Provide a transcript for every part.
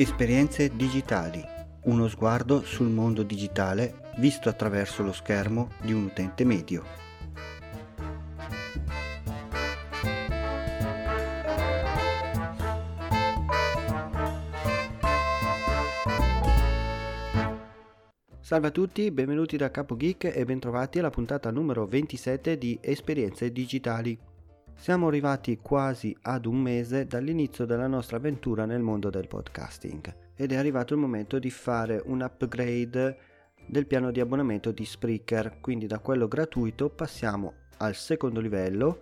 Esperienze digitali. Uno sguardo sul mondo digitale visto attraverso lo schermo di un utente medio. Salve a tutti, benvenuti da Capo Geek e bentrovati alla puntata numero 27 di Esperienze digitali. Siamo arrivati quasi ad un mese dall'inizio della nostra avventura nel mondo del podcasting ed è arrivato il momento di fare un upgrade del piano di abbonamento di Spreaker, quindi da quello gratuito passiamo al secondo livello,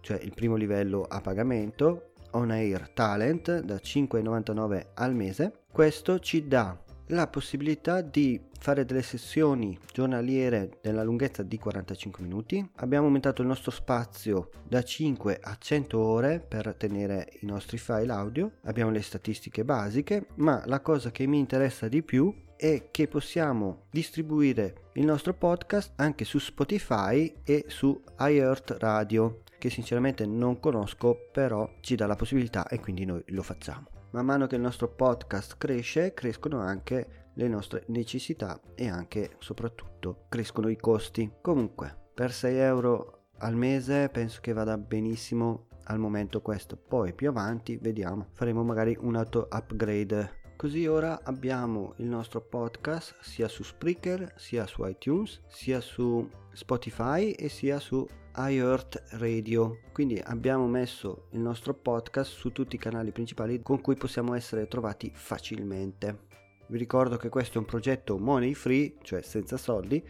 cioè il primo livello a pagamento, On Air Talent da 5,99 al mese. Questo ci dà la possibilità di fare delle sessioni giornaliere nella lunghezza di 45 minuti. Abbiamo aumentato il nostro spazio da 5 a 100 ore per tenere i nostri file audio. Abbiamo le statistiche basiche, ma la cosa che mi interessa di più è che possiamo distribuire il nostro podcast anche su Spotify e su iHeart Radio, che sinceramente non conosco, però ci dà la possibilità e quindi noi lo facciamo. Man mano che il nostro podcast cresce, crescono anche le nostre necessità e anche soprattutto crescono i costi. Comunque, per 6 euro al mese penso che vada benissimo al momento questo. Poi più avanti vediamo, faremo magari un auto upgrade. Così ora abbiamo il nostro podcast sia su Spreaker, sia su iTunes, sia su Spotify e sia su iHeart Radio. Quindi abbiamo messo il nostro podcast su tutti i canali principali con cui possiamo essere trovati facilmente. Vi ricordo che questo è un progetto money free, cioè senza soldi,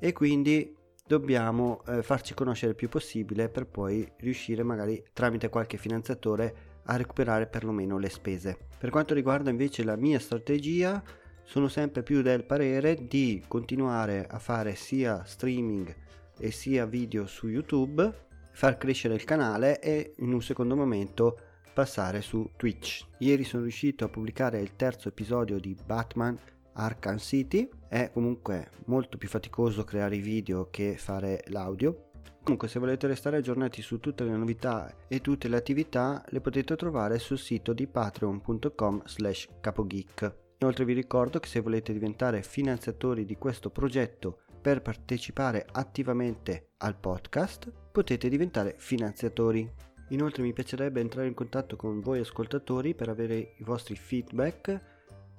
e quindi dobbiamo eh, farci conoscere il più possibile per poi riuscire magari tramite qualche finanziatore a recuperare perlomeno le spese. Per quanto riguarda invece la mia strategia, sono sempre più del parere di continuare a fare sia streaming e sia video su YouTube, far crescere il canale e in un secondo momento passare su Twitch. Ieri sono riuscito a pubblicare il terzo episodio di Batman Arkham City, è comunque molto più faticoso creare i video che fare l'audio. Comunque se volete restare aggiornati su tutte le novità e tutte le attività le potete trovare sul sito di patreon.com slash capogeek. Inoltre vi ricordo che se volete diventare finanziatori di questo progetto per partecipare attivamente al podcast potete diventare finanziatori. Inoltre mi piacerebbe entrare in contatto con voi ascoltatori per avere i vostri feedback.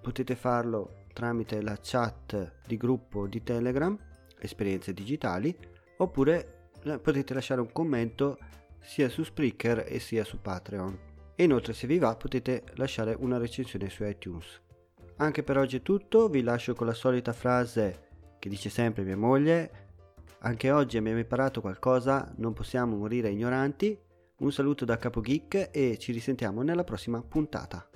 Potete farlo tramite la chat di gruppo di Telegram, Esperienze Digitali, oppure potete lasciare un commento sia su Spreaker e sia su Patreon. E inoltre se vi va potete lasciare una recensione su iTunes. Anche per oggi è tutto, vi lascio con la solita frase che dice sempre mia moglie, anche oggi abbiamo imparato qualcosa, non possiamo morire ignoranti. Un saluto da Capo Geek e ci risentiamo nella prossima puntata.